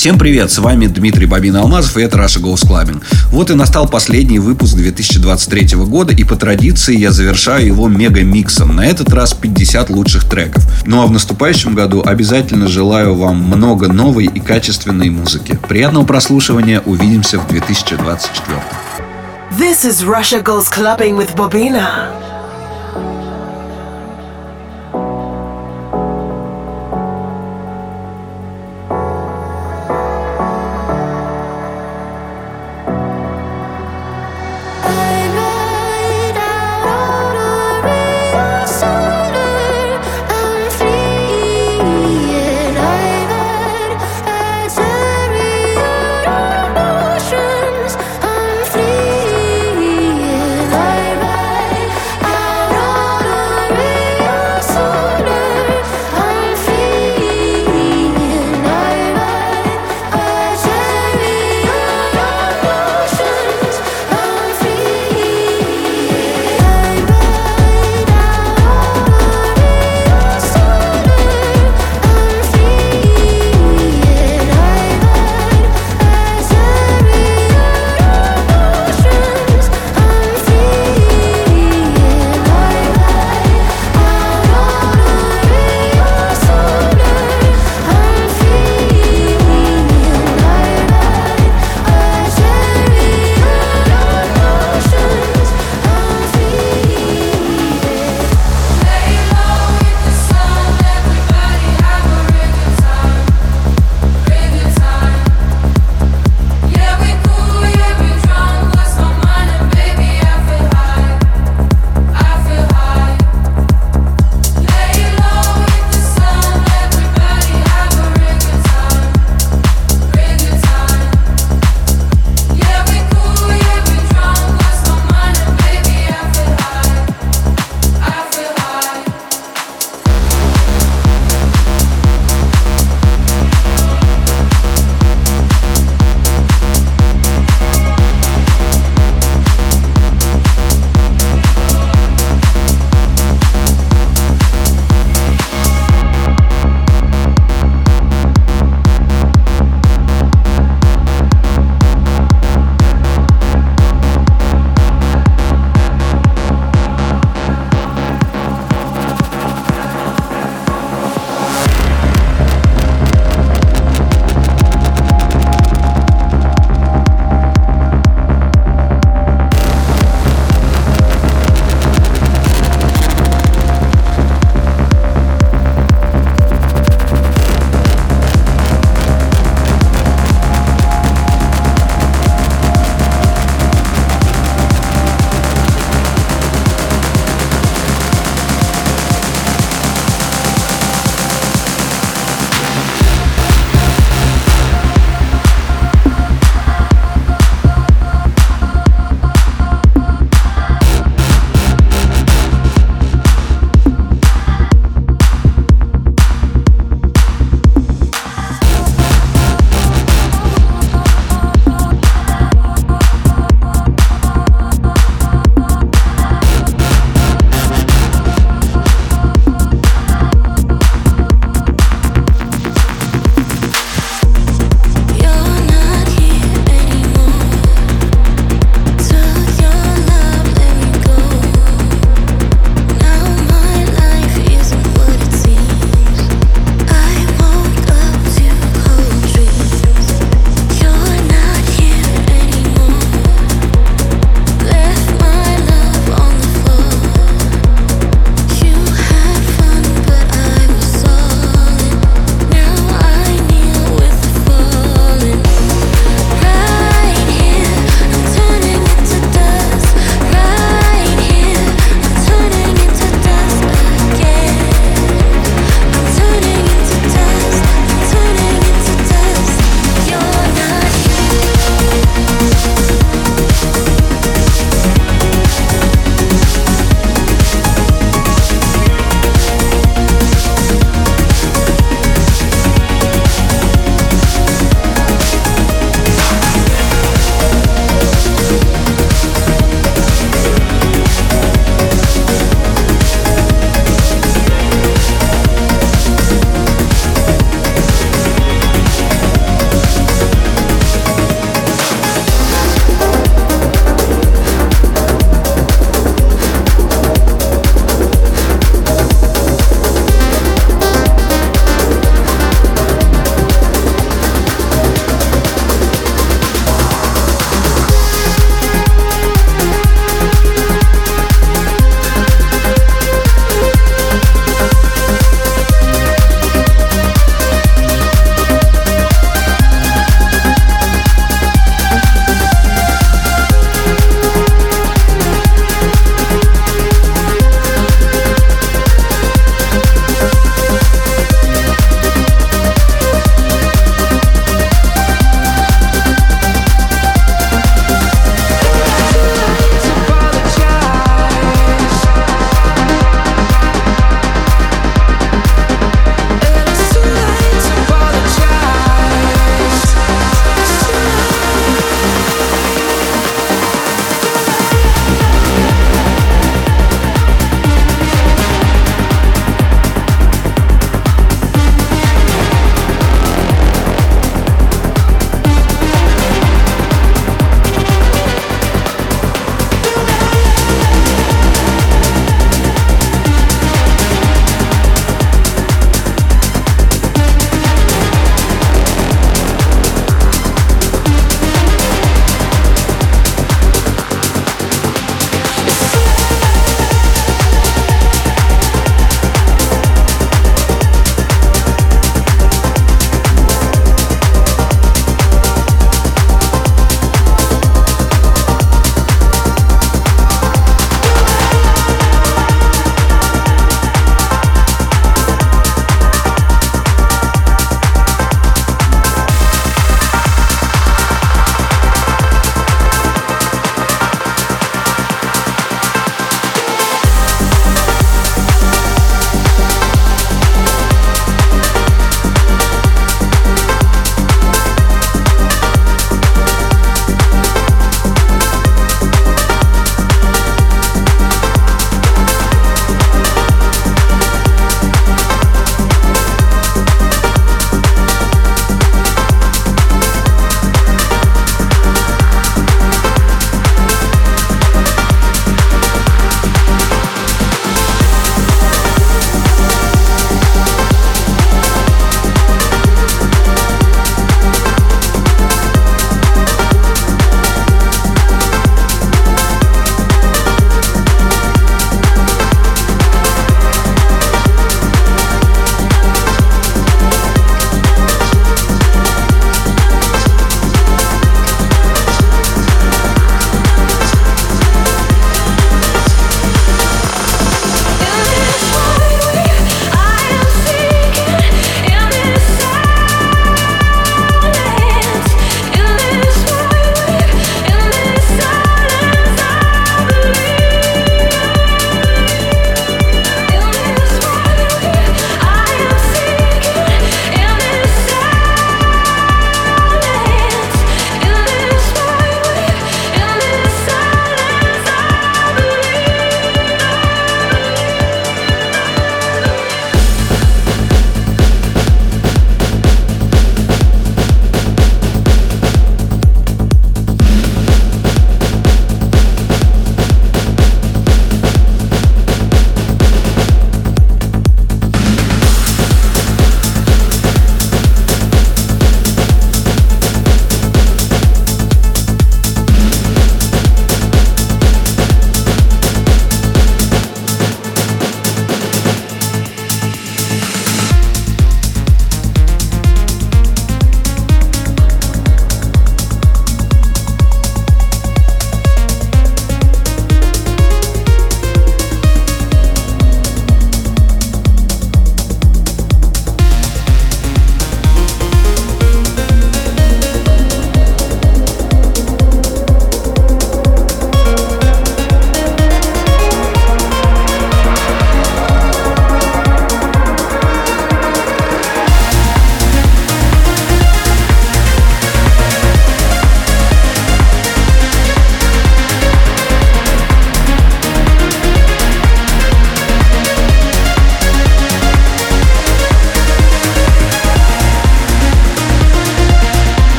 Всем привет, с вами Дмитрий Бабин Алмазов и это Russia Goes Clubbing. Вот и настал последний выпуск 2023 года и по традиции я завершаю его мега-миксом. На этот раз 50 лучших треков. Ну а в наступающем году обязательно желаю вам много новой и качественной музыки. Приятного прослушивания, увидимся в 2024. This is Russia Goes Clubbing with Bobina.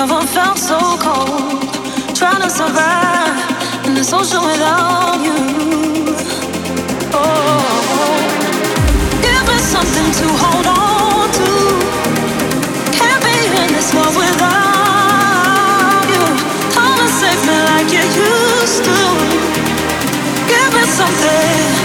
Never felt so cold. Trying to survive in this ocean without you. Oh, give me something to hold on to. Can't be in this love without you. Come and save me like you used to. Give me something.